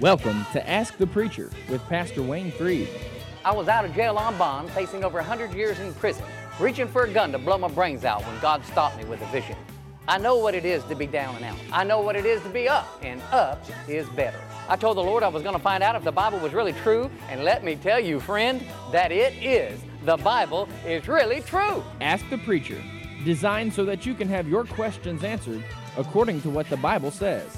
Welcome to Ask the Preacher with Pastor Wayne Freed. I was out of jail on bond, facing over 100 years in prison, reaching for a gun to blow my brains out when God stopped me with a vision. I know what it is to be down and out. I know what it is to be up, and up is better. I told the Lord I was going to find out if the Bible was really true, and let me tell you, friend, that it is. The Bible is really true. Ask the Preacher, designed so that you can have your questions answered according to what the Bible says.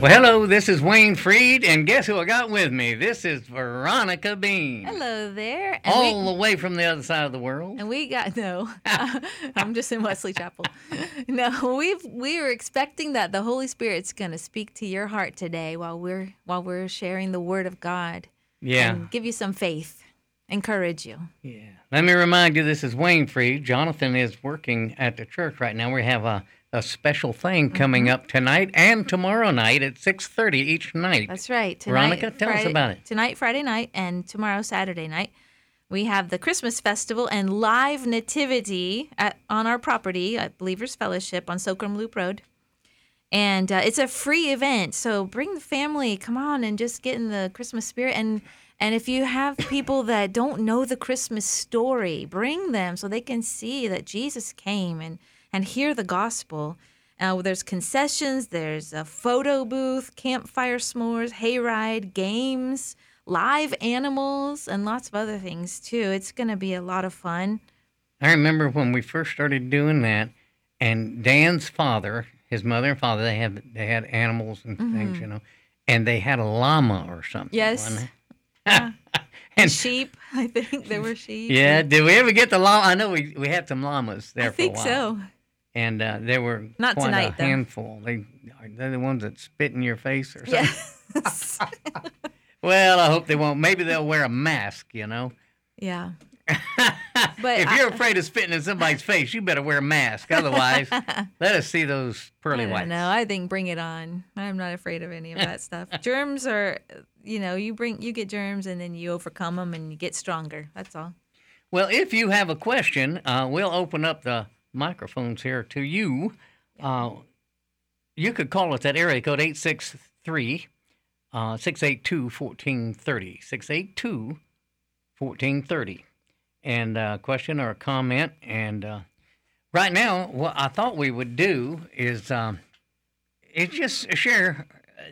Well, hello, this is Wayne Freed, and guess who I got with me? This is Veronica Bean. Hello there. And All we, the way from the other side of the world. and we got no. I'm just in Wesley Chapel. No, we've we were expecting that the Holy Spirit's going to speak to your heart today while we're while we're sharing the Word of God. Yeah. And give you some faith, encourage you. Yeah. Let me remind you, this is Wayne Freed. Jonathan is working at the church right now. We have a, a special thing coming Mm-hmm. up tonight and tomorrow night at 6.30 each night. That's right. Veronica, tell us about it. Tonight, Friday night, and tomorrow, Saturday night, we have the Christmas festival and live nativity at, on our property at Believers Fellowship on Socrum Loop Road. And uh, it's a free event, so bring the family. Come on and just get in the Christmas spirit. And and if you have people that don't know the Christmas story, bring them so they can see that Jesus came and and hear the gospel. Uh, there's concessions, there's a photo booth, campfire s'mores, hayride, games, live animals, and lots of other things too. It's going to be a lot of fun. I remember when we first started doing that, and Dan's father, his mother and father, they had they had animals and things, you know, and they had a llama or something. Mm-hmm. Yes. Yeah. and sheep, I think there were sheep. yeah, did we ever get the llama? I know we, we had some llamas there I for a while. I think so. And uh, there were Not quite tonight, a though. handful. They they're the ones that spit in your face or something. Yes. Well, I hope they won't. Maybe they'll wear a mask, you know. yeah. But if I- you're afraid of spitting in somebody's face, you better wear a mask. Otherwise, let us see those pearly I whites. No, I think bring it on. I'm not afraid of any of that stuff. Germs are, you know, you bring you get germs and then you overcome them and you get stronger. That's all. Well, if you have a question, uh, we'll open up the microphones here to you. Uh, you could call us at area code 863 uh, 682 1430. 682 1430. And a question or a comment. And uh, right now, what I thought we would do is, um, is just share. uh,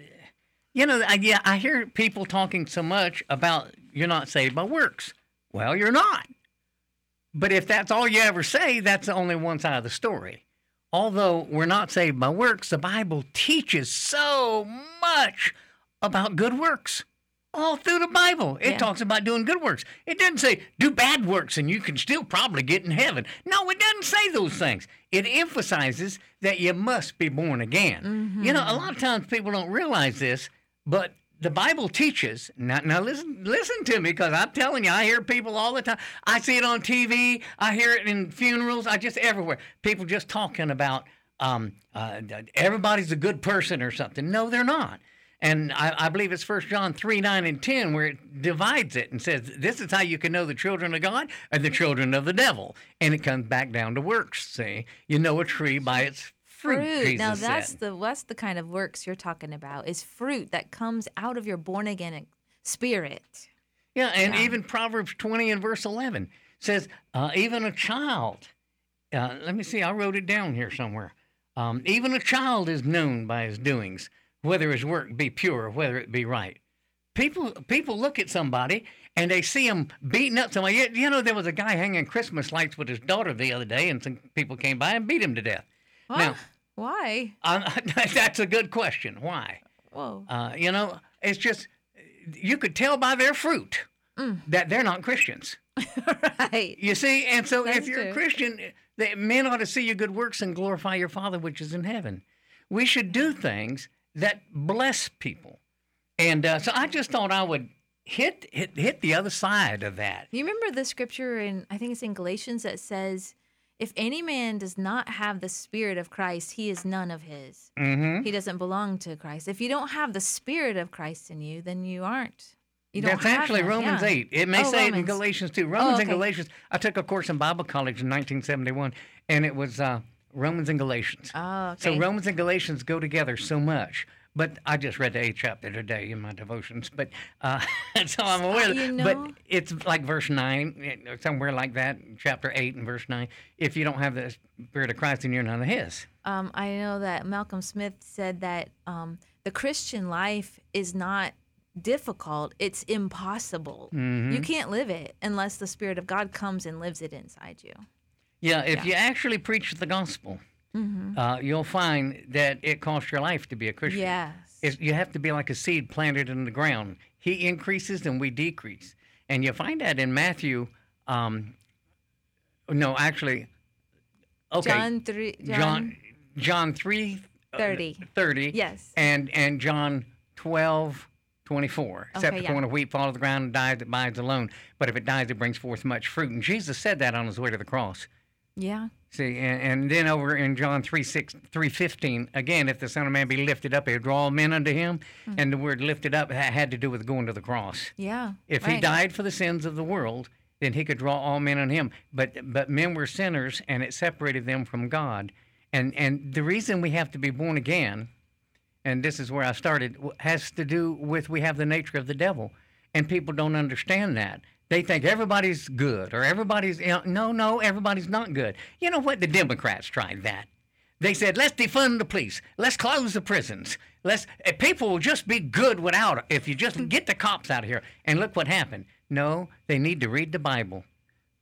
You know, I, yeah, I hear people talking so much about you're not saved by works. Well, you're not. But if that's all you ever say, that's only one side of the story. Although we're not saved by works, the Bible teaches so much about good works. All through the Bible, it Yeah. talks about doing good works. It doesn't say do bad works and you can still probably get in heaven. No, it doesn't say those things. It emphasizes that you must be born again. You know, a mm-hmm. lot of times people don't realize this, but the Bible teaches. Now, now listen, listen to me, because I'm telling you, I hear people all the time. I see it on TV. I hear it in funerals. I just everywhere. People just talking about um, uh, everybody's a good person or something. No, they're not. And I, I believe it's First John three nine and ten where it divides it and says this is how you can know the children of God and the children of the devil. And it comes back down to works. See, you know a tree by its fruit. Now that's the that's the kind of works you're talking about. Is fruit that comes out of your born again spirit. Yeah, and Yeah. even Proverbs 20 and verse 11 says, uh, even a child, uh, let me see, I wrote it down here somewhere. Um, even a child is known by his doings, whether his work be pure, whether it be right. People, people look at somebody and they see him beating up somebody. You, you know, there was a guy hanging Christmas lights with his daughter the other day, and some people came by and beat him to death. What? Now, Why? uh, that's a good question. Why? Whoa. Uh, you know, it's just you could tell by their fruit Mm. that they're not Christians. right. You see, and so if you're a. Christian, the men ought to see your good works and glorify your Father which is in heaven. We should do things that bless people, and uh, so I just thought I would hit hit hit the other side of that. You remember the scripture in I think it's in Galatians that says, "If any man does not have the spirit of Christ, he is none of his. Mm-hmm. He doesn't belong to Christ. If you don't have the spirit of Christ in you, then you aren't. You don't That's actually him, Romans yeah. 8. It may Oh, say it in Galatians 2. Romans and okay. Galatians. I took a course in Bible college in 1971, and it was uh, Romans and Galatians. Oh, okay. So. Romans and Galatians go together so much. But I just read the eighth chapter today in my devotions. But uh, so I'm aware. You But it's like verse nine, eh, somewhere like that, chapter eight and verse nine. If you don't have the Spirit of Christ, then you're none of His. Um, I know that Malcolm Smith said that um, the Christian life is not difficult; it's impossible. Mm-hmm. You can't live it unless the Spirit of God comes and lives it inside you. Yeah, if Yeah. you actually preach the gospel, uh, you'll find that it costs your life to be a Christian. Yes. It's, you have to be like a seed planted in the ground. He increases and we decrease. And you find that in Matthew. Um, no, actually, okay. John three. John, John, John 3 uh, 30. 30. Yes. And, and John 12 24. Except Okay, the yeah. corn of wheat fall to the ground and dies, it abides alone. But if it dies, it brings forth much fruit. And Jesus said that on his way to the cross. Yeah. See, and, and then over in John 3 6, 3 again, if the Son of Man be lifted up, he'll draw all men unto him. Hmm. And the word lifted up had to do with going to the cross. Yeah. If he died for the sins of the world, then he could draw all men on him. But but men were sinners, and it separated them from God. And and the reason we have to be born again, and this is where I started, has to do with we have the nature of the devil, and people don't understand that. They think everybody's good or everybody's no no everybody's not good. You know what? The Democrats tried that. They said, let's defund the police. Let's close the prisons. Let's eh, people will just be good without it if you just get the cops out of here. And look what happened. No, they need to read the Bible.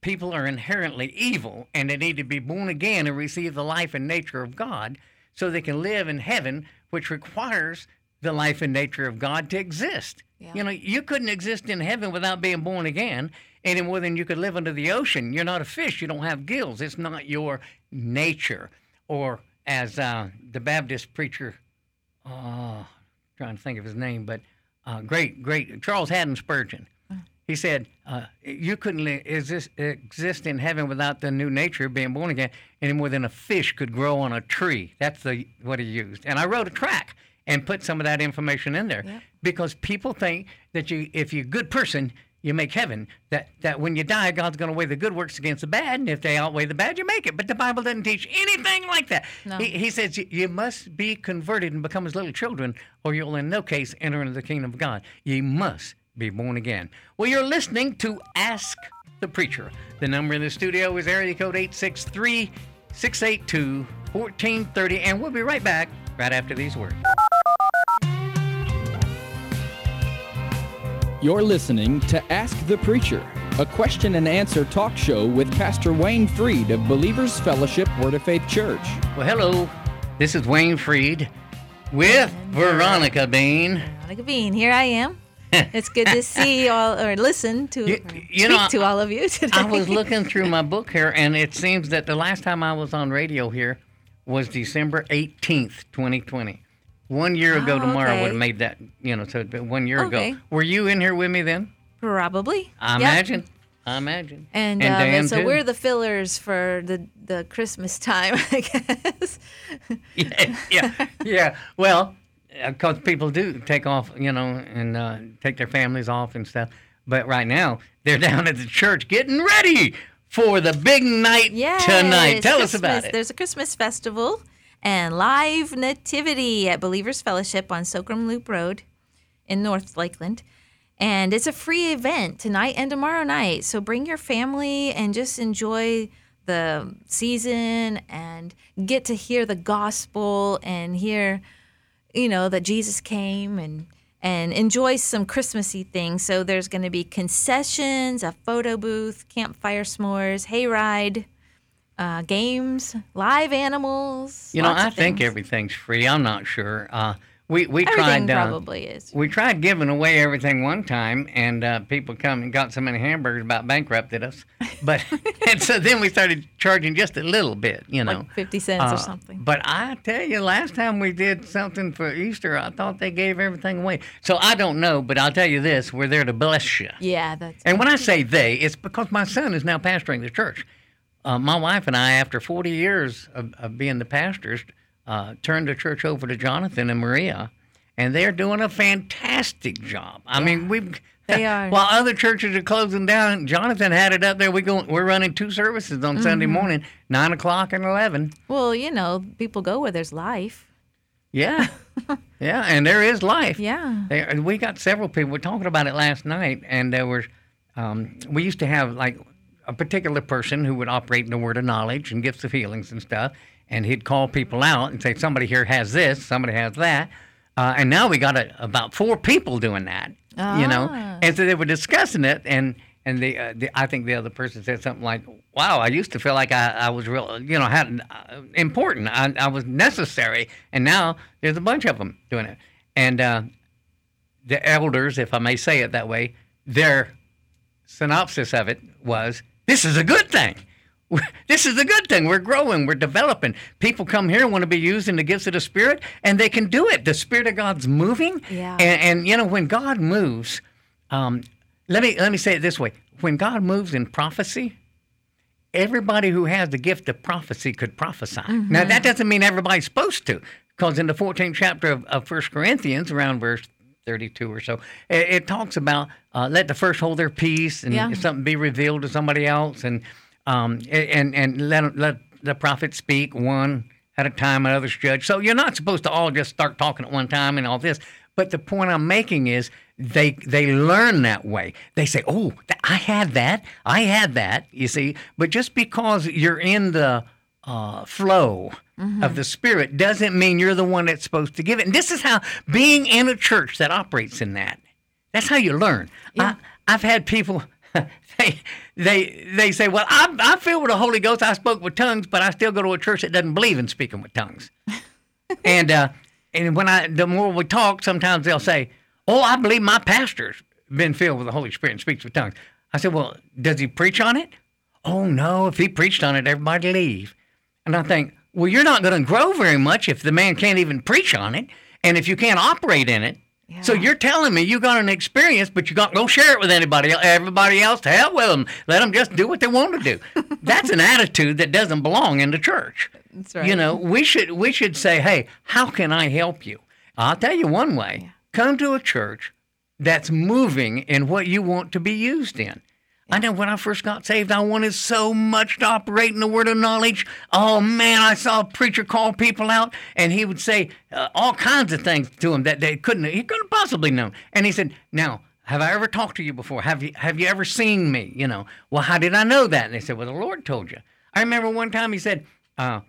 People are inherently evil and they need to be born again and receive the life and nature of God so they can live in heaven, which requires the life and nature of God to exist. Yeah. You know, you couldn't exist in heaven without being born again any more than you could live under the ocean. You're not a fish. You don't have gills. It's not your nature. Or as uh, the Baptist preacher, uh, trying to think of his name, but uh, great, great Charles Haddon Spurgeon. He said, uh, "You couldn't exist, exist in heaven without the new nature of being born again, any more than a fish could grow on a tree." That's the what he used. And I wrote a track and put some of that information in there Yep. Because people think that you, if you're a good person, you make heaven. That that when you die, God's going to weigh the good works against the bad, and if they outweigh the bad, you make it. But the Bible doesn't teach anything like that. No. He, he says you, you must be converted and become as little children, or you'll in no case enter into the kingdom of God. Ye must be born again. Well, you're listening to Ask the Preacher. The number in the studio is area code 863 682 1430, and we'll be right back right after these words. You're listening to Ask the Preacher, a question and answer talk show with Pastor Wayne Freed of Believers Fellowship Word of Faith Church. Well, hello. This is Wayne Freed with Veronica Bean. Veronica Bean, here I am. It's good to see you all or listen to You- you speak know, to all of you today. I was looking through my book here, and it seems that the last time I was on radio here was December 18th, 2020. One year ago Oh, tomorrow okay. would have made that, you know, so been one year Okay. ago. Were you in here with me then? Probably. I Yep. imagine. I imagine. And, And um, and so too. we're the fillers for the the Christmas time, I guess. yeah, yeah, yeah. Well, because people do take off, you know, and uh, take their families off and stuff. But right now, they're down at the church getting ready for the big night Yes, tonight. Tell us about it. There's a Christmas festival and live nativity at Believers Fellowship on Socrum Loop Road in North Lakeland. And it's a free event tonight and tomorrow night. So bring your family and just enjoy the season and get to hear the gospel and hear, you know, that Jesus came and and enjoy some Christmassy things. So there's going to be concessions, a photo booth, campfire s'mores, hayride, uh, games, live animals. You know, I think things. everything's free. I'm not sure. Uh, we we everything tried. Uh, probably is. we tried giving away everything one time, and uh, people come and got so many hamburgers about bankrupted us. But and so then we started charging just a little bit, you know, Like 50 cents or Uh, something. But I tell you, last time we did something for Easter, I thought they gave everything away. So I don't know, but I'll tell you this: we're there to bless you. Yeah, that's And when I say they, it's because my son is now pastoring the church. Uh, my wife and I, after 40 years of, of being the pastors, uh, turned the church over to Jonathan and Maria, and they're doing a fantastic job. I mean, we've They are. while other churches are closing down, Jonathan had it up there. We go, we're running two services on Sunday Mm-hmm. morning, nine o'clock and eleven. well, you know, people go where there's life. Yeah, yeah, and there is life. Yeah. And we got several people. We were talking about it last night, and there was. Um, we used to have like a particular person who would operate in the word of knowledge and gifts of healings and stuff, and he'd call people out and say, "Somebody here has this, somebody has that," uh, and now we got a, about four people doing that. You know, Ah. and so they were discussing it, and and the, uh, the I think the other person said something like, "Wow, I used to feel like I, I was real, you know, had uh, important. I, I was necessary, and now there's a bunch of them doing it." And uh, the elders, if I may say it that way, their synopsis of it was, "This is a good thing." This is a good thing. We're growing. We're developing. People come here and want to be used in the gifts of the Spirit, and they can do it. The Spirit of God's moving, Yeah. and, and you know when God moves, um, let me let me say it this way: when God moves in prophecy, everybody who has the gift of prophecy could prophesy. Now that doesn't mean everybody's supposed to, because in the 14th chapter of, of 1 Corinthians, around verse 32 or so, it, it talks about uh, let the first hold their peace, and Yeah. something be revealed to somebody else, and um, and and let let the prophet speak one at a time, and others judge. So you're not supposed to all just start talking at one time and all this. But the point I'm making is they they learn that way. They say, "Oh, I had that. I had that." You see, but just because you're in the uh, flow of the Spirit doesn't mean you're the one that's supposed to give it. And this is how being in a church that operates in that. That's how you learn. I, I've had people. They, they they say, well, I, I feel with the Holy Ghost. I spoke with tongues, but I still go to a church that doesn't believe in speaking with tongues and uh, and when I the more we talk, sometimes they'll say, "Oh, I believe my pastor's been filled with the Holy Spirit and speaks with tongues." I said, "Well, does he preach on it?" "Oh no, if he preached on it, everybody leave." And I think, "Well, you're not going to grow very much if the man can't even preach on it, and if you can't operate in it." So you're telling me you got an experience, but you got go share it with anybody, everybody else. To hell with them. Let them just do what they want to do. That's an attitude that doesn't belong in the church. That's right. You know, we should we should say, "Hey, how can I help you?" I'll tell you one way. Come to a church that's moving in what you want to be used in. I know when I first got saved, I wanted so much to operate in the word of knowledge. Oh man, I saw a preacher call people out, and he would say uh, all kinds of things to them that they couldn't he couldn't possibly know. And he said, "Now, have I ever talked to you before? Have you have you ever seen me? You know? Well, how did I know that?" And they said, "Well, the Lord told you." I remember one time he said, uh,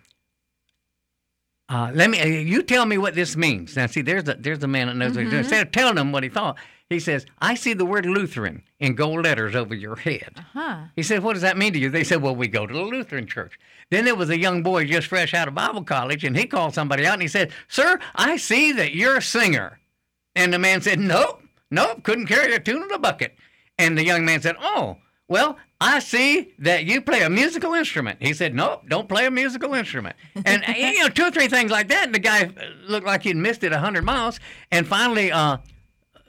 uh, let me. Uh, you tell me what this means. Now, see, there's a there's a man that knows what he's doing. Instead of telling him what he thought, he says, "I see the word Lutheran in gold letters over your head." Huh. He said, "What does that mean to you?" They said, "Well, we go to the Lutheran church." Then there was a young boy just fresh out of Bible college, and he called somebody out and he said, "Sir, I see that you're a singer." And the man said, "Nope, nope, couldn't carry a tune in a bucket." And the young man said, "Oh, well, I see that you play a musical instrument." He said, "Nope, don't play a musical instrument." And you know, two or three things like that. And the guy looked like he'd missed it a hundred miles. And finally, uh,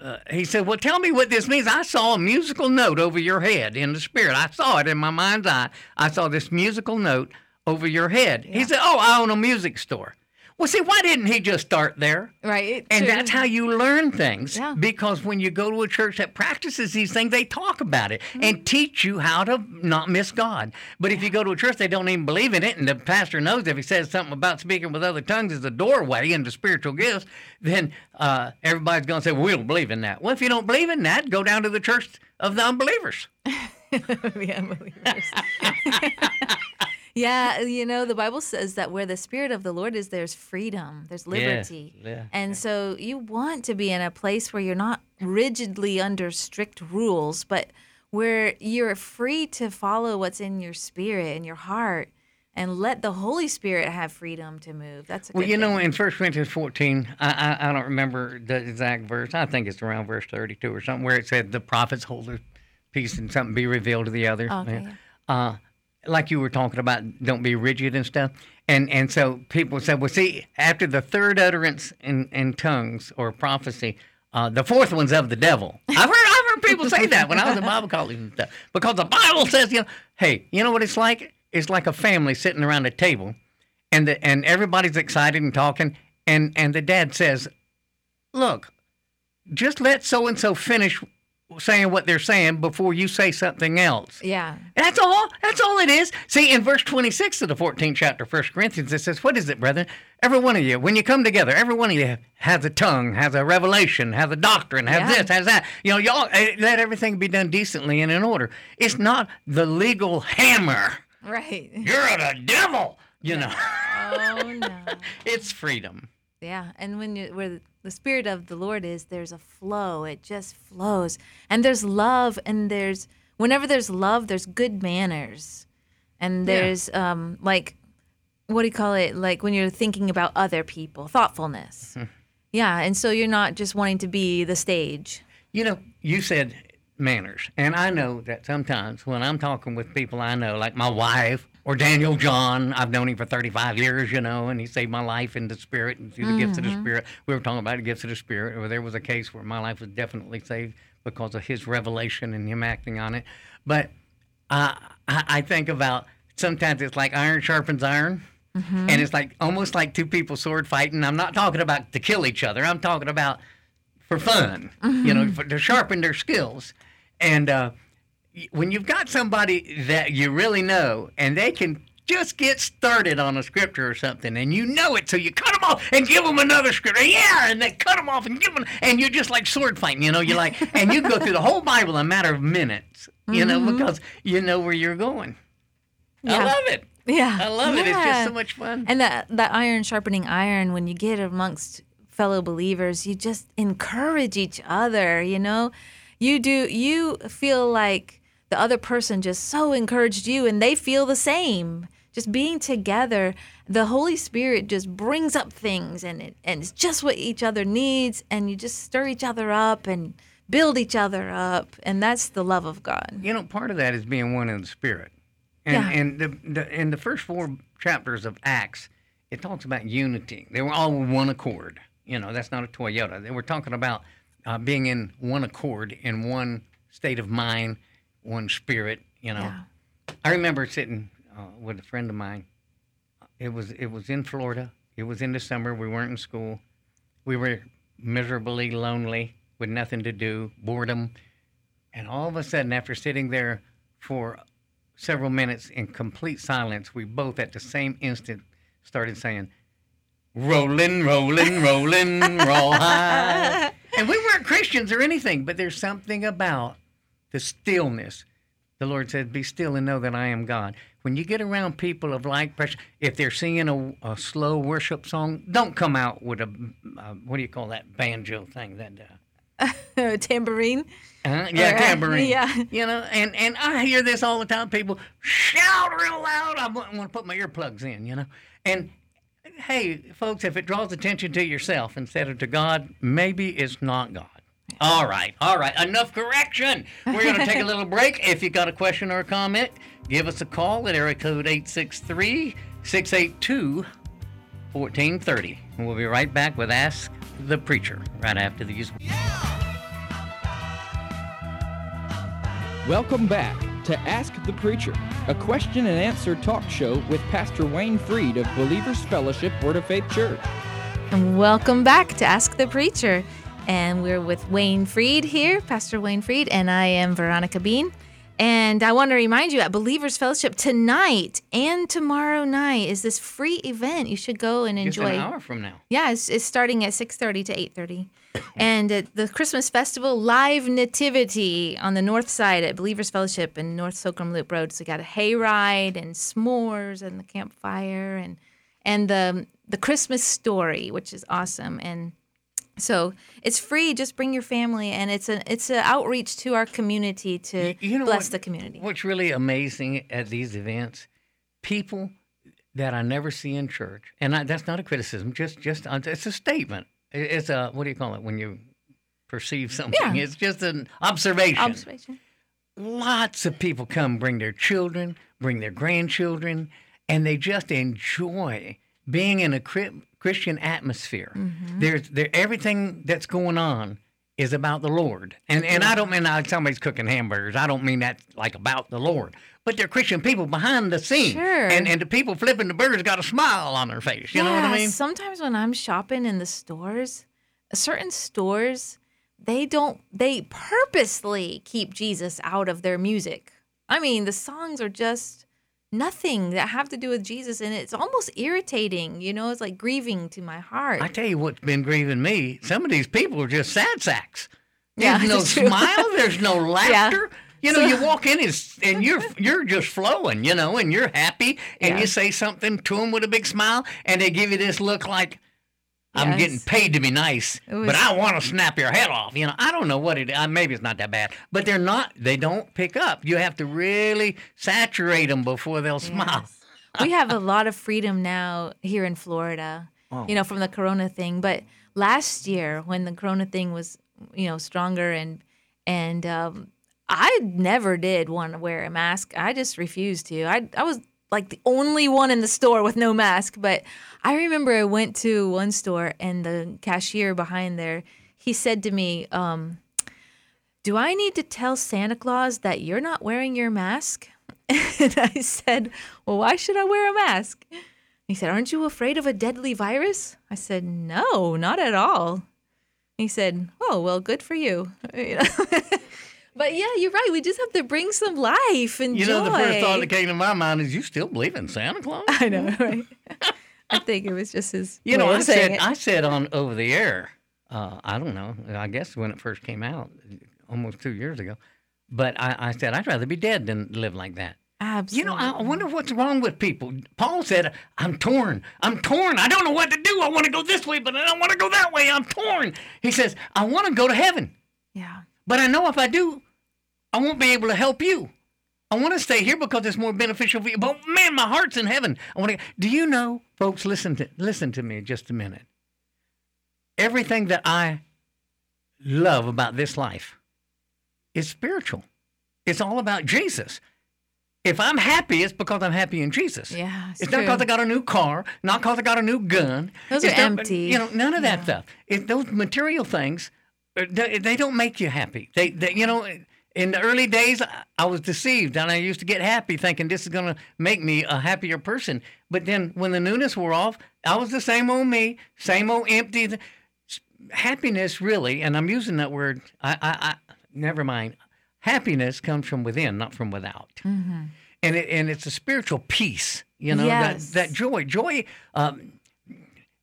uh, he said, "Well, tell me what this means. I saw a musical note over your head in the spirit. I saw it in my mind's eye. I saw this musical note over your head." He said, "Oh, I own a music store." Well, see, why didn't he just start there? Right. And that's how you learn things. Yeah. Because when you go to a church that practices these things, they talk about it Mm-hmm. and teach you how to not miss God. But if you go to a church they don't even believe in it, and the pastor knows if he says something about speaking with other tongues is a doorway into spiritual gifts, then uh, everybody's going to say, well, we don't believe in that. Well, if you don't believe in that, go down to the church of the unbelievers. the unbelievers. yeah, you know, the Bible says that where the Spirit of the Lord is, there's freedom, there's liberty. yeah, yeah, and so you want to be in a place where you're not rigidly under strict rules, but where you're free to follow what's in your spirit and your heart and let the Holy Spirit have freedom to move. That's a Well, you know, thing. in 1 Corinthians 14, I, I, I don't remember the exact verse. I think it's around verse 32 or something, where it said the prophets hold their peace and something be revealed to the other. Okay, Uh, like you were talking about, don't be rigid and stuff. And and so people said, well, see, after the third utterance in, in tongues or prophecy, uh, the fourth one's of the devil. I've heard, I've heard people say that when I was in Bible college and stuff. Because the Bible says, you know, hey, you know what it's like? It's like a family sitting around a table and the, and everybody's excited and talking and and the dad says look just let so and so finish saying what they're saying before you say something else. Yeah. That's all. That's all it is. See, in verse 26 of the 14th chapter of 1 Corinthians, it says, What is it, brethren? Every one of you, when you come together, every one of you has a tongue, has a revelation, has a doctrine, has Yeah. this, has that. You know, y'all eh, let everything be done decently and in order. It's not the legal hammer. Right. You're the devil. You know, Oh no. it's freedom. Yeah, and when you where the spirit of the Lord is, there's a flow. It just flows, and there's love, and there's whenever there's love, there's good manners, and Yeah. there's um like what do you call it? Like when you're thinking about other people, thoughtfulness. yeah, and so you're not just wanting to be the stage. You know, you said manners, and I know that sometimes when I'm talking with people I know, like my wife or Daniel John, I've known him for 35 years, you know, and he saved my life in the spirit and through the gifts of the spirit. We were talking about the gifts of the spirit, or there was a case where my life was definitely saved because of his revelation and him acting on it. But uh, I, I think about sometimes it's like iron sharpens iron. And it's like almost like two people sword fighting. I'm not talking about to kill each other. I'm talking about for fun, you know, for, to sharpen their skills. And uh, when you've got somebody that you really know and they can just get started on a scripture or something and you know it, so you cut them off and give them another scripture. Yeah, and they cut them off and give them, and you're just like sword fighting, you know, you're like, and you go through the whole Bible in a matter of minutes, you know, mm-hmm. because you know where you're going. I love it. Yeah, I love it. It's just so much fun. And that that iron sharpening iron, when you get amongst fellow believers, you just encourage each other. You know, you do. You feel like the other person just so encouraged you, and they feel the same. Just being together, the Holy Spirit just brings up things, and it and it's just what each other needs, and you just stir each other up and build each other up, and that's the love of God. You know, part of that is being one in the spirit. And, Yeah. and the, the, in the first four chapters of Acts, it talks about unity. They were all one accord. You know, that's not a Toyota. They were talking about uh, being in one accord, in one state of mind, one spirit. You know, Yeah. I remember sitting uh, with a friend of mine. It was it was in Florida. It was in the summer. We weren't in school. We were miserably lonely with nothing to do, boredom, and all of a sudden, after sitting there for several minutes in complete silence, we both at the same instant started saying, "Rolling, rolling, rolling, Rawhide." And we weren't Christians or anything, but there's something about the stillness. The Lord said, Be still and know that I am God. When you get around people of like pressure, if they're singing a, a slow worship song, don't come out with a, uh, what do you call that banjo thing? That, uh, Tambourine. uh, yeah, Or, uh, tambourine. yeah. You know, and, and I hear this all the time. People shout real loud. I want to put my earplugs in, you know. And hey, folks, if it draws attention to yourself instead of to God, maybe it's not God. All right, all right. Enough correction. We're going to take a little break. If you got a question or a comment, give us a call at area code 863 682 1430. And we'll be right back with Ask the Preacher right after these. Welcome back to Ask the Preacher, a question and answer talk show with Pastor Wayne Freed of Believers Fellowship Word of Faith Church. And welcome back to Ask the Preacher. And we're with Wayne Freed here, Pastor Wayne Freed, and I am Veronica Bean. And I want to remind you at Believers Fellowship tonight and tomorrow night is this free event. You should go and Just enjoy. an hour from now. Yeah, it's, it's starting at 6:30 to 8:30. and at the Christmas Festival live nativity on the north side at Believers Fellowship in North Socrum Loop Road. So you got a hayride and s'mores and the campfire and and the the Christmas story, which is awesome. And so it's free. Just bring your family, and it's an it's an outreach to our community to You know bless what- the community. What's really amazing at these events, people that I never see in church, and I, that's not a criticism, just just uh, it's a statement. It's a what do you call it when you perceive something? Yeah. It's just an observation. Observation. Lots of people come, bring their children, bring their grandchildren, and they just enjoy being in a Chri- Christian atmosphere. Mm-hmm. There's there everything that's going on is about the Lord, and and I don't mean like somebody's cooking hamburgers. I don't mean that like about the Lord, but they're Christian people behind the scene, Sure. and and the people flipping the burgers got a smile on their face. You know what I mean? Sometimes when I'm shopping in the stores, certain stores they don't they purposely keep Jesus out of their music. I mean, the songs are just nothing that have to do with Jesus and it's almost irritating, you know, it's like grieving to my heart. I tell you what's been grieving me. Some of these people are just sad sacks. Yeah, There's no it's true. smile. There's no laughter. Yeah. You know, you walk in and, and you're you're just flowing, you know, and you're happy, and Yeah. you say something to them with a big smile, and they give you this look like I'm getting paid to be nice, was- but I want to snap your head off. You know, I don't know what it. Uh, maybe it's not that bad, but they're not. They don't pick up. You have to really saturate them before they'll smile. Yes. we have a lot of freedom now here in Florida, Oh. you know, from the corona thing. But last year, when the corona thing was, you know, stronger and and um, I never did want to wear a mask. I just refused to. I I was like the only one in the store with no mask. But I remember I went to one store and the cashier behind there, he said to me, um, "Do I need to tell Santa Claus that you're not wearing your mask?" And I said, Well, why should I wear a mask? He said, Aren't you afraid of a deadly virus? I said, No, not at all. He said, Oh, well, good for you. But yeah, you're right. We just have to bring some life and You joy. know, the first thought that came to my mind is, you still believe in Santa Claus? I know, right? I think it was just his. You know, I said it. I said on over the air. Uh, I don't know. I guess when it first came out, almost two years ago. But I, I said I'd rather be dead than live like that. Absolutely. You know, I I wonder what's wrong with people. Paul said, "I'm torn. I'm torn. I don't know what to do. I want to go this way, but I don't want to go that way. I'm torn." He says, "I want to go to heaven, yeah. But I know if I do, I won't be able to help you." I want to stay here because it's more beneficial for you. But man, my heart's in heaven. I want to. Do you know, folks? Listen to listen to me just a minute. Everything that I love about this life is spiritual. It's all about Jesus. If I'm happy, it's because I'm happy in Jesus. Yeah, it's It's, not because I got a new car, not because I got a new gun. Those It's are not- empty. You know, none of that stuff. It, those material things, they, they don't make you happy. They, they, you know, in the early days, I- I was deceived, and I used to get happy, thinking this is going to make me a happier person. But then, when the newness wore off, I was the same old me, same old empty. Happiness, really, and I'm using that word. I, I, I never mind. Happiness comes from within, not from without Mm-hmm. and it, and it's a spiritual peace. You know Yes. that that joy, joy, um,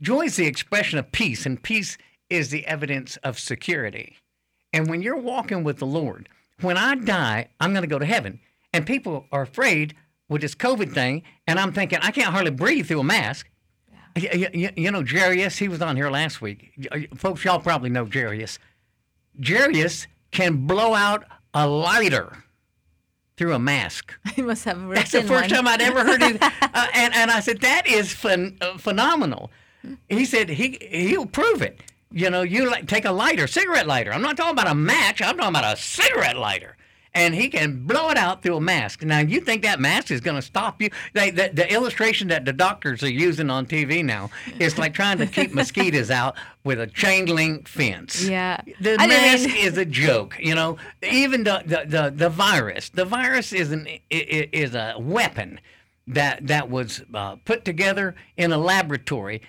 joy is the expression of peace, and peace is the evidence of security. And when you're walking with the Lord, when I die, I'm going to go to heaven, and people are afraid with this COVID thing, and I'm thinking I can't hardly breathe through a mask. You, you, you know, Jarius, he was on here last week. Folks, y'all probably know Jarius. Jarius can blow out a lighter through a mask. He must have That's the first time I'd ever heard it. Uh, and, and I said, that is phen- uh, phenomenal. He said, he, he'll prove it. You know, you like, take a lighter, cigarette lighter. I'm not talking about a match. I'm talking about a cigarette lighter. And he can blow it out through a mask. Now, you think that mask is going to stop you? They, the, the illustration that the doctors are using on TV now is like trying to keep mosquitoes out with a chain link fence. Yeah. The I mask mean- is a joke, you know. Even the, the, the, the virus, the virus is an is a weapon that that was uh, put together in a laboratory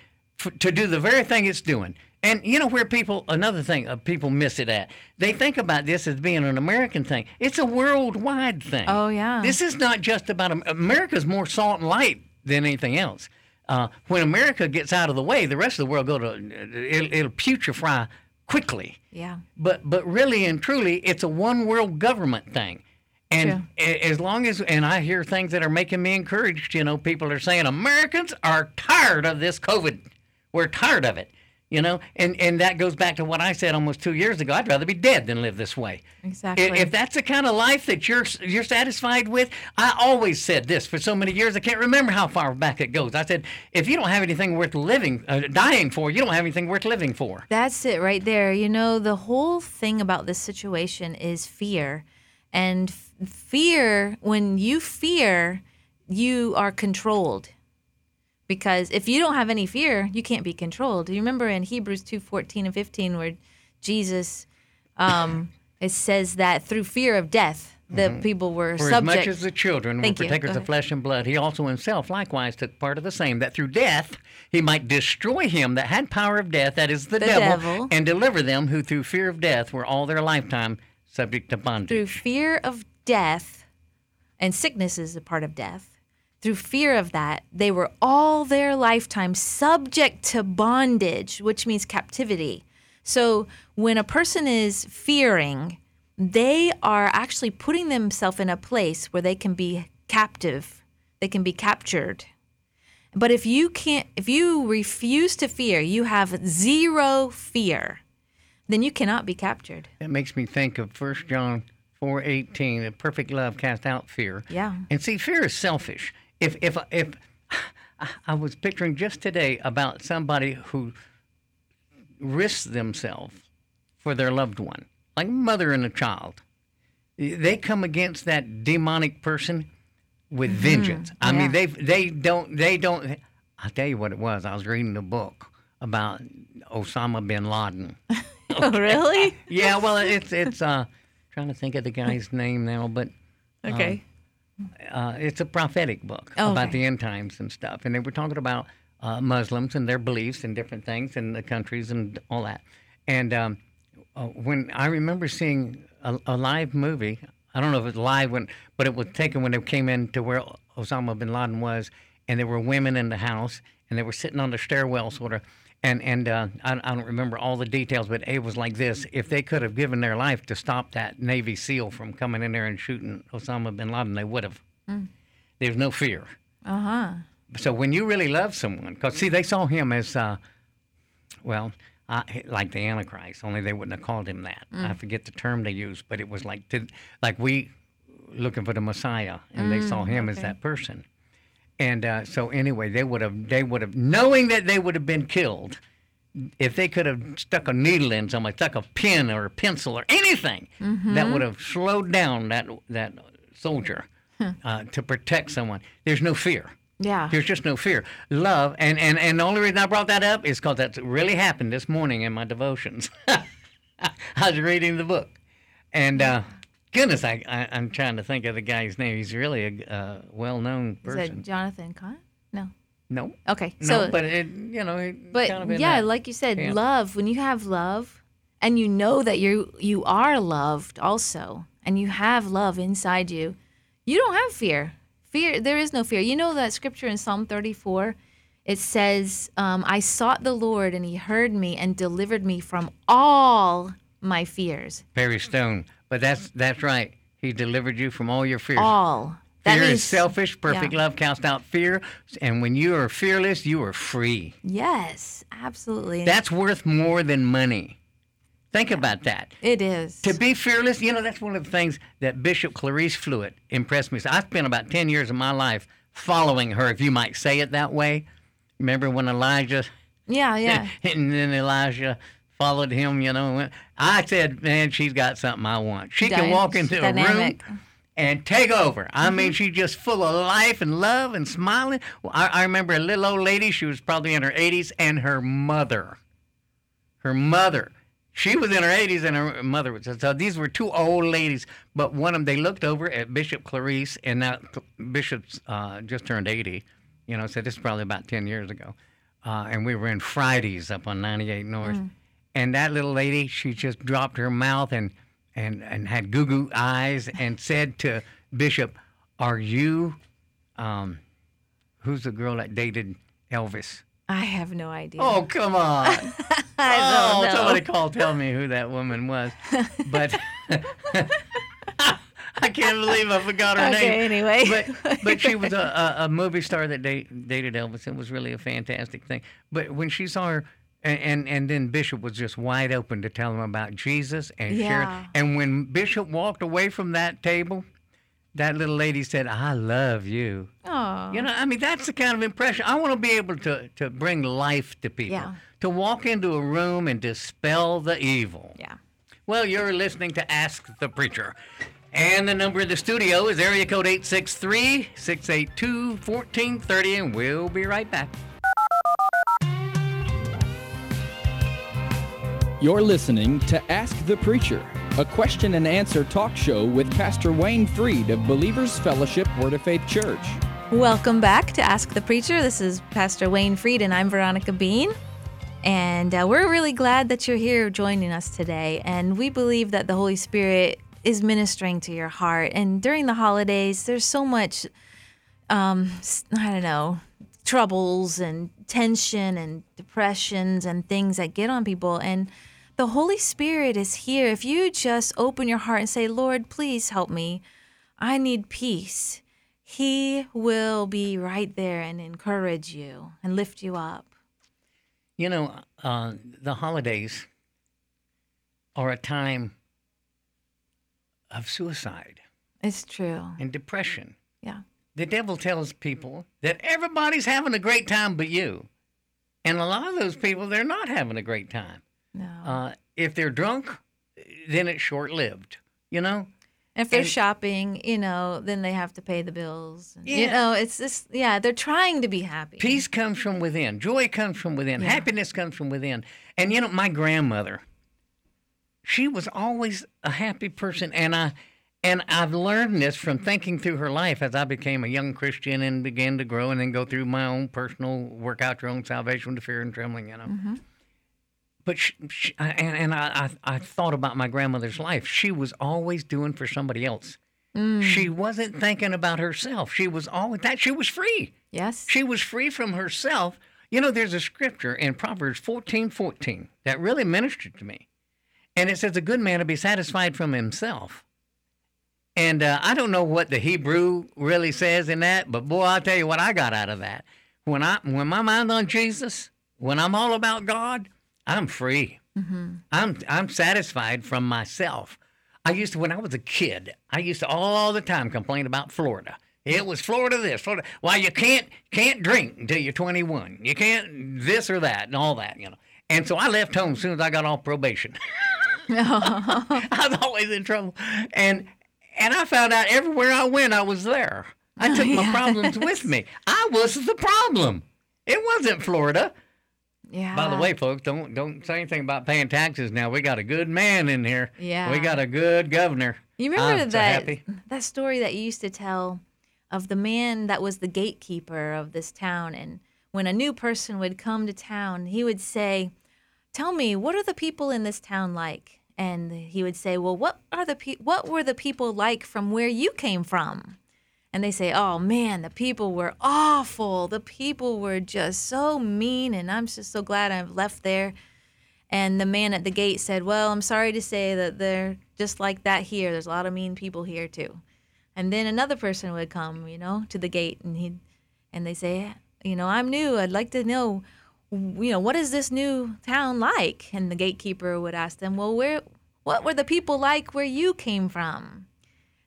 f- to do the very thing it's doing. And you know where people another thing uh, people miss it at. They think about this as being an American thing. It's a worldwide thing. Oh, yeah. This is not just about Am- America's more salt and light than anything else. Uh, when America gets out of the way, the rest of the world go to it'll, it'll putrefy quickly Yeah. but but really and truly it's a one world government thing and a- as long as and i hear things that are making me encouraged you know people are saying americans are tired of this covid we're tired of it you know and and that goes back to what i said almost two years ago i'd rather be dead than live this way Exactly. if, that's the kind of life that you're you're satisfied with, I always said this for so many years. I can't remember how far back it goes. I said, if you don't have anything worth living, uh, dying for, you don't have anything worth living for. That's it right there. You know, the whole thing about this situation is fear. And f- fear, when you fear, you are controlled. Because if you don't have any fear, you can't be controlled. You remember in Hebrews 2 14 and 15, where Jesus, um, it says that through fear of death, the people were For subject. as much as the children Thank were partakers of flesh and blood, he also himself likewise took part of the same, that through death he might destroy him that had power of death, that is the, The devil, devil. and deliver them who through fear of death were all their lifetime subject to bondage. through fear of death, and sickness is a part of death. Through fear of that, they were all their lifetime subject to bondage, which means captivity. So when a person is fearing, they are actually putting themselves in a place where they can be captive, they can be captured. But if you can't, if you refuse to fear, you have zero fear, then you cannot be captured. That makes me think of 1 John 4:18, "A perfect love casts out fear." Yeah. And see, fear is selfish. If if if I was picturing just today about somebody who risks themselves for their loved one, like a mother and a child. They come against that demonic person with vengeance. I mean, they they don't they don't. I'll tell you what it was. I was reading a book about Osama bin Laden. Oh, really? Yeah, well, it's it's uh, trying to think of the guy's name now, but Okay. Uh, it's a prophetic book Oh, about okay. the end times and stuff, and they were talking about uh, Muslims and their beliefs and different things and the countries and all that. And um, uh, when I remember seeing a, a live movie, I don't know if it was live when, but it was taken when they came in to where Osama bin Laden was, and there were women in the house, and they were sitting on the stairwell, sort of. And and uh, I, I don't remember all the details, but it was like this: if they could have given their life to stop that Navy SEAL from coming in there and shooting Osama bin Laden, they would have. There's no fear. Uh huh. So when you really love someone, because see, they saw him as, uh, well, uh, like the Antichrist. Only they wouldn't have called him that. I forget the term they used, but it was like to, like we looking for the Messiah, and they saw him as that person. And uh, so anyway, they would have, they would have, knowing that they would have been killed, if they could have stuck a needle in somebody, stuck a pin or a pencil or anything, that would have slowed down that that soldier uh, to protect someone. There's no fear. Yeah. There's just no fear. Love, and, and, and the only reason I brought that up is because that's really happened this morning in my devotions. I was reading the book. And uh, goodness, I, I, I'm trying to think of the guy's name. He's really a uh, well known person. Is that Jonathan Cahn? No. no. Okay. No, So, but it, you know, it but kind of yeah, that like you said, camp. love. When you have love, and you know that you you are loved also, and you have love inside you, you don't have fear. Fear. There is no fear. You know that scripture in Psalm 34. It says, um, "I sought the Lord, and He heard me and delivered me from all my fears." Perry Stone. But that's that's right. He delivered you from all your fears. All. That fear means is selfish. Perfect yeah. love casts out fear. And when you are fearless, you are free. Yes, absolutely. That's worth more than money. Think about that. it is. To be fearless, you know, that's one of the things that Bishop Clarice Fluitt impressed me. I spent about 10 years of my life following her, if you might say it that way. Remember when Elijah yeah, yeah. and then Elijah followed him, you know? I said, man, she's got something I want. She can walk into a room dynamic. Mm-hmm. and take over. I mean, she's just full of life and love and smiling. Well, I, I remember a little old lady, she was probably in her 80s, and her mother. Her mother. She was in her 80s and her mother was. So these were two old ladies, but one of them, they looked over at Bishop Clarice, and now Bishop's uh, just turned 80. You know, so this is probably about 10 years ago. Uh, and we were in Fridays up on 98 North. And that little lady, she just dropped her mouth and, and, and had goo goo eyes and said to Bishop, Are you, um, who's the girl that dated Elvis? I have no idea. Oh, come on. I oh, somebody call tell me who that woman was. But I can't believe I forgot her Okay, name. anyway. But but she was a, a, a movie star that date, dated Elvis. It was really a fantastic thing. But when she saw her and, and, and then Bishop was just wide open to tell him about Jesus and share. And when Bishop walked away from that table, that little lady said, "I love you." Aw. You know, I mean, that's the kind of impression I want to be able to to bring life to people. Yeah. To walk into a room and dispel the evil. Yeah. Well, you're listening to Ask the Preacher. And the number in the studio is area code 863 682 1430, and we'll be right back. You're listening to Ask the Preacher, a question and answer talk show with Pastor Wayne Freed of Believers Fellowship Word of Faith Church. Welcome back to Ask the Preacher. This is Pastor Wayne Freed, and I'm Veronica Bean. And uh, we're really glad that you're here joining us today. And we believe that the Holy Spirit is ministering to your heart. And during the holidays, there's so much, um, I don't know, troubles and tension and depressions and things that get on people. And the Holy Spirit is here. If you just open your heart and say, Lord, please help me, I need peace, He will be right there and encourage you and lift you up. You know, uh, the holidays are a time of suicide It's true. and depression. Yeah. The devil tells people that everybody's having a great time but you. And a lot of those people, they're not having a great time. No. Uh, if they're drunk, then it's short lived, you know? if they're and- shopping, you know, then they have to pay the bills. And, You know, it's just, yeah, they're trying to be happy. Peace comes from within. Joy comes from within. Yeah. Happiness comes from within. And you know, my grandmother, she was always a happy person, and I, and I've learned this from thinking through her life as I became a young Christian and began to grow, and then go through my own personal work out your own salvation with fear and trembling. You know. Mhm. But she, she, and, and I, I, I thought about my grandmother's life. She was always doing for somebody else. Mm, She wasn't thinking about herself. She was always that. She was free. yes. She was free from herself. You know, there's a scripture in Proverbs 14 14 that really ministered to me. And it says, A good man will be satisfied from himself. And uh, I don't know what the Hebrew really says in that, but boy, I'll tell you what I got out of that. When, I, when my mind's on Jesus, when I'm all about God, I'm free. hmm I'm I'm satisfied from myself. I used to when I was a kid, I used to all the time complain about Florida. It was Florida this, Florida. Why you can't can't drink until you're 21. You can't this or that and all that, you know. And so I left home as soon as I got off probation. I was always in trouble, and and I found out everywhere I went, I was there. I took my Yes. problems with me. I was the problem. It wasn't Florida. Yeah. By the way, folks, don't don't say anything about paying taxes now. We got a good man in here. Yeah. We got a good governor. You remember I'm so that happy. that story that you used to tell of the man that was the gatekeeper of this town and when a new person would come to town, he would say, "Tell me, what are the people in this town like?" And he would say, "Well, what are the pe- what were the people like from where you came from?" And they say, "Oh man, the people were awful. The people were just so mean, and I'm just so glad I've left there." And the man at the gate said, Well, I'm sorry to say that they're just like that here. There's a lot of mean people here too. And then another person would come, you know, to the gate and he and they say, you know, I'm new. I'd like to know you know, what is this new town like? And the gatekeeper would ask them, Well, where what were the people like where you came from?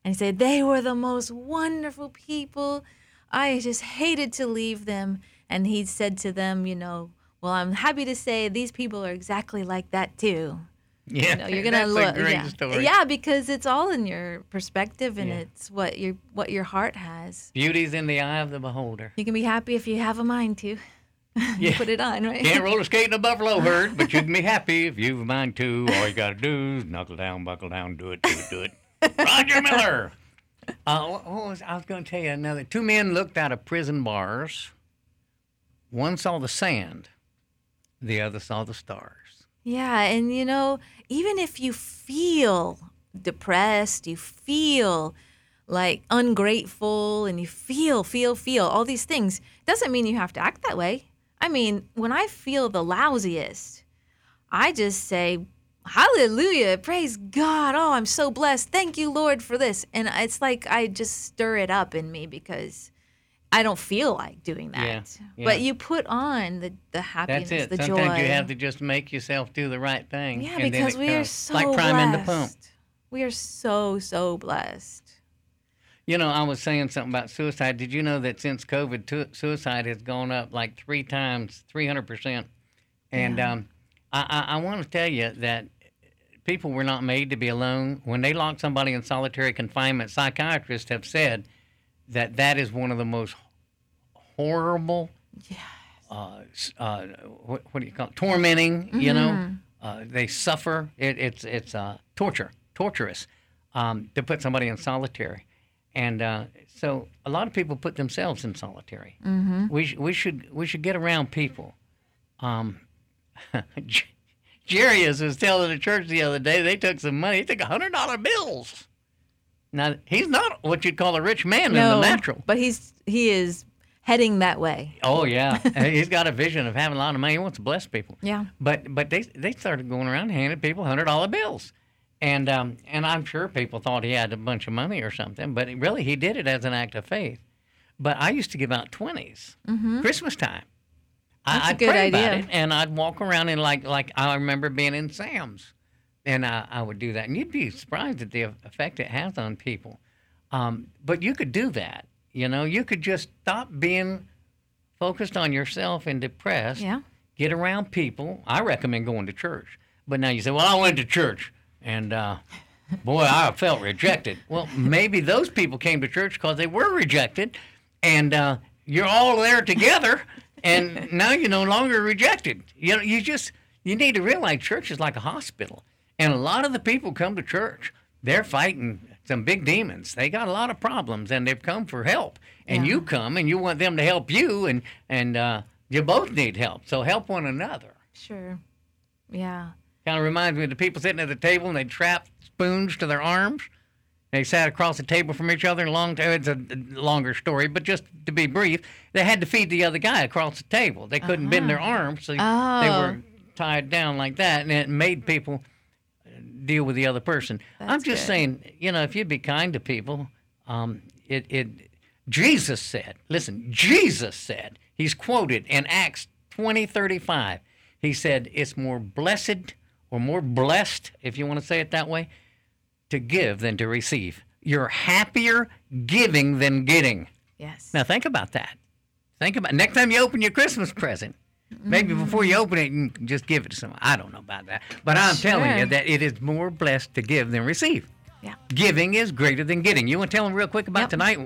And he said, They were the most wonderful people. I just hated to leave them. And he said to them, You know, well, I'm happy to say these people are exactly like that too. Yeah, You know, you're gonna look, yeah, story. yeah, because it's all in your perspective and Yeah. it's what your what your heart has. Beauty's in the eye of the beholder. You can be happy if you have a mind to. You Yeah. Put it on, right? Can't roller skate in a buffalo herd, but you can be happy if you've a mind to. All you got to do is knuckle down, buckle down, do it, do it, do it. Roger Miller. Uh, what what was I was going to tell you another? Two men looked out of prison bars. One saw the sand, the other saw the stars. Yeah, and you know, even if you feel depressed, you feel like ungrateful and you feel feel feel all these things, doesn't mean you have to act that way. I mean, when I feel the lousiest, I just say hallelujah, praise God. Oh, I'm so blessed. Thank you, Lord, for this. And it's like I just stir it up in me because I don't feel like doing that. Yeah, yeah. But you put on the the happiness, That's it. the Sometimes joy. you have to just make yourself do the right thing. Yeah, and then because it we are comes. so like priming the pump. blessed. We are so so blessed. You know, I was saying something about suicide. Did you know that since COVID, tu- suicide has gone up like three times, 300%? And Yeah. um, I, I, I want to tell you that people were not made to be alone. When they lock somebody in solitary confinement, psychiatrists have said that that is one of the most horrible, Yes. uh, uh, what, what do you call it? Tormenting, you Mm-hmm. know? Uh, they suffer. It, it's it's uh, torture. torturous um, to put somebody in solitary. And uh, so a lot of people put themselves in solitary. Mm-hmm. We, sh- we, should, we should get around people. Um, Jerry was telling the church the other day they took some money. He took hundred dollar bills. Now he's not what you'd call a rich man no, in the natural, but he's he is heading that way. Oh yeah, he's got a vision of having a lot of money. He wants to bless people. Yeah. But but they they started going around handing people hundred dollar bills, and um and I'm sure people thought he had a bunch of money or something, but really he did it as an act of faith. But I used to give out 20s Mm-hmm. Christmas time. That's I, a I'd good pray about idea. it, and I'd walk around and like like I remember being in Sam's, and I, I would do that, and you'd be surprised at the effect it has on people. Um, but you could do that, you know. You could just stop being focused on yourself and depressed. Yeah. Get around people. I recommend going to church. But now you say, well, I went to church, and uh, boy, I felt rejected. Well, maybe those people came to church because they were rejected, and uh, you're all there together, and now you're no longer rejected. You know, you just you need to realize church is like a hospital, and a lot of the people come to church. They're fighting some big demons. They got a lot of problems, and they've come for help. And Yeah. you come, and you want them to help you, and and uh, you both need help. So help one another. Sure. Yeah. Kind of reminds me of the people sitting at the table and they trap spoons to their arms. They sat across the table from each other. and Long, it's a longer story, but just to be brief, they had to feed the other guy across the table. They couldn't bend their arms, so they Oh. were tied down like that, and it made people deal with the other person. I'm just good. saying, you know, if you'd be kind to people, um, it, it. Jesus said, listen, Jesus said, he's quoted in Acts 20, 35. He said, it's more blessed or more blessed, if you want to say it that way, to give than to receive. You're happier giving than getting. Yes. Now think about that. Think about next time you open your Christmas present. Maybe before you open it, you can just give it to someone. I don't know about that, but I'm telling you that it is more blessed to give than receive. Yeah. Giving is greater than getting. You want to tell them real quick about Yep. tonight?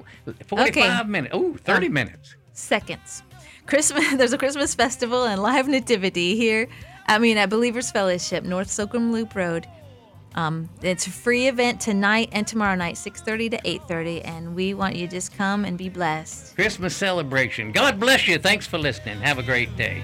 45 minutes. Oh, 30 Um, minutes. seconds. Christmas. There's a Christmas festival and live nativity here. I mean, at Believers Fellowship, North Socrum Loop Road. Um, it's a free event tonight and tomorrow night, 6:30 to 8:30, and we want you to just come and be blessed. Christmas celebration. God bless you. Thanks for listening. Have a great day.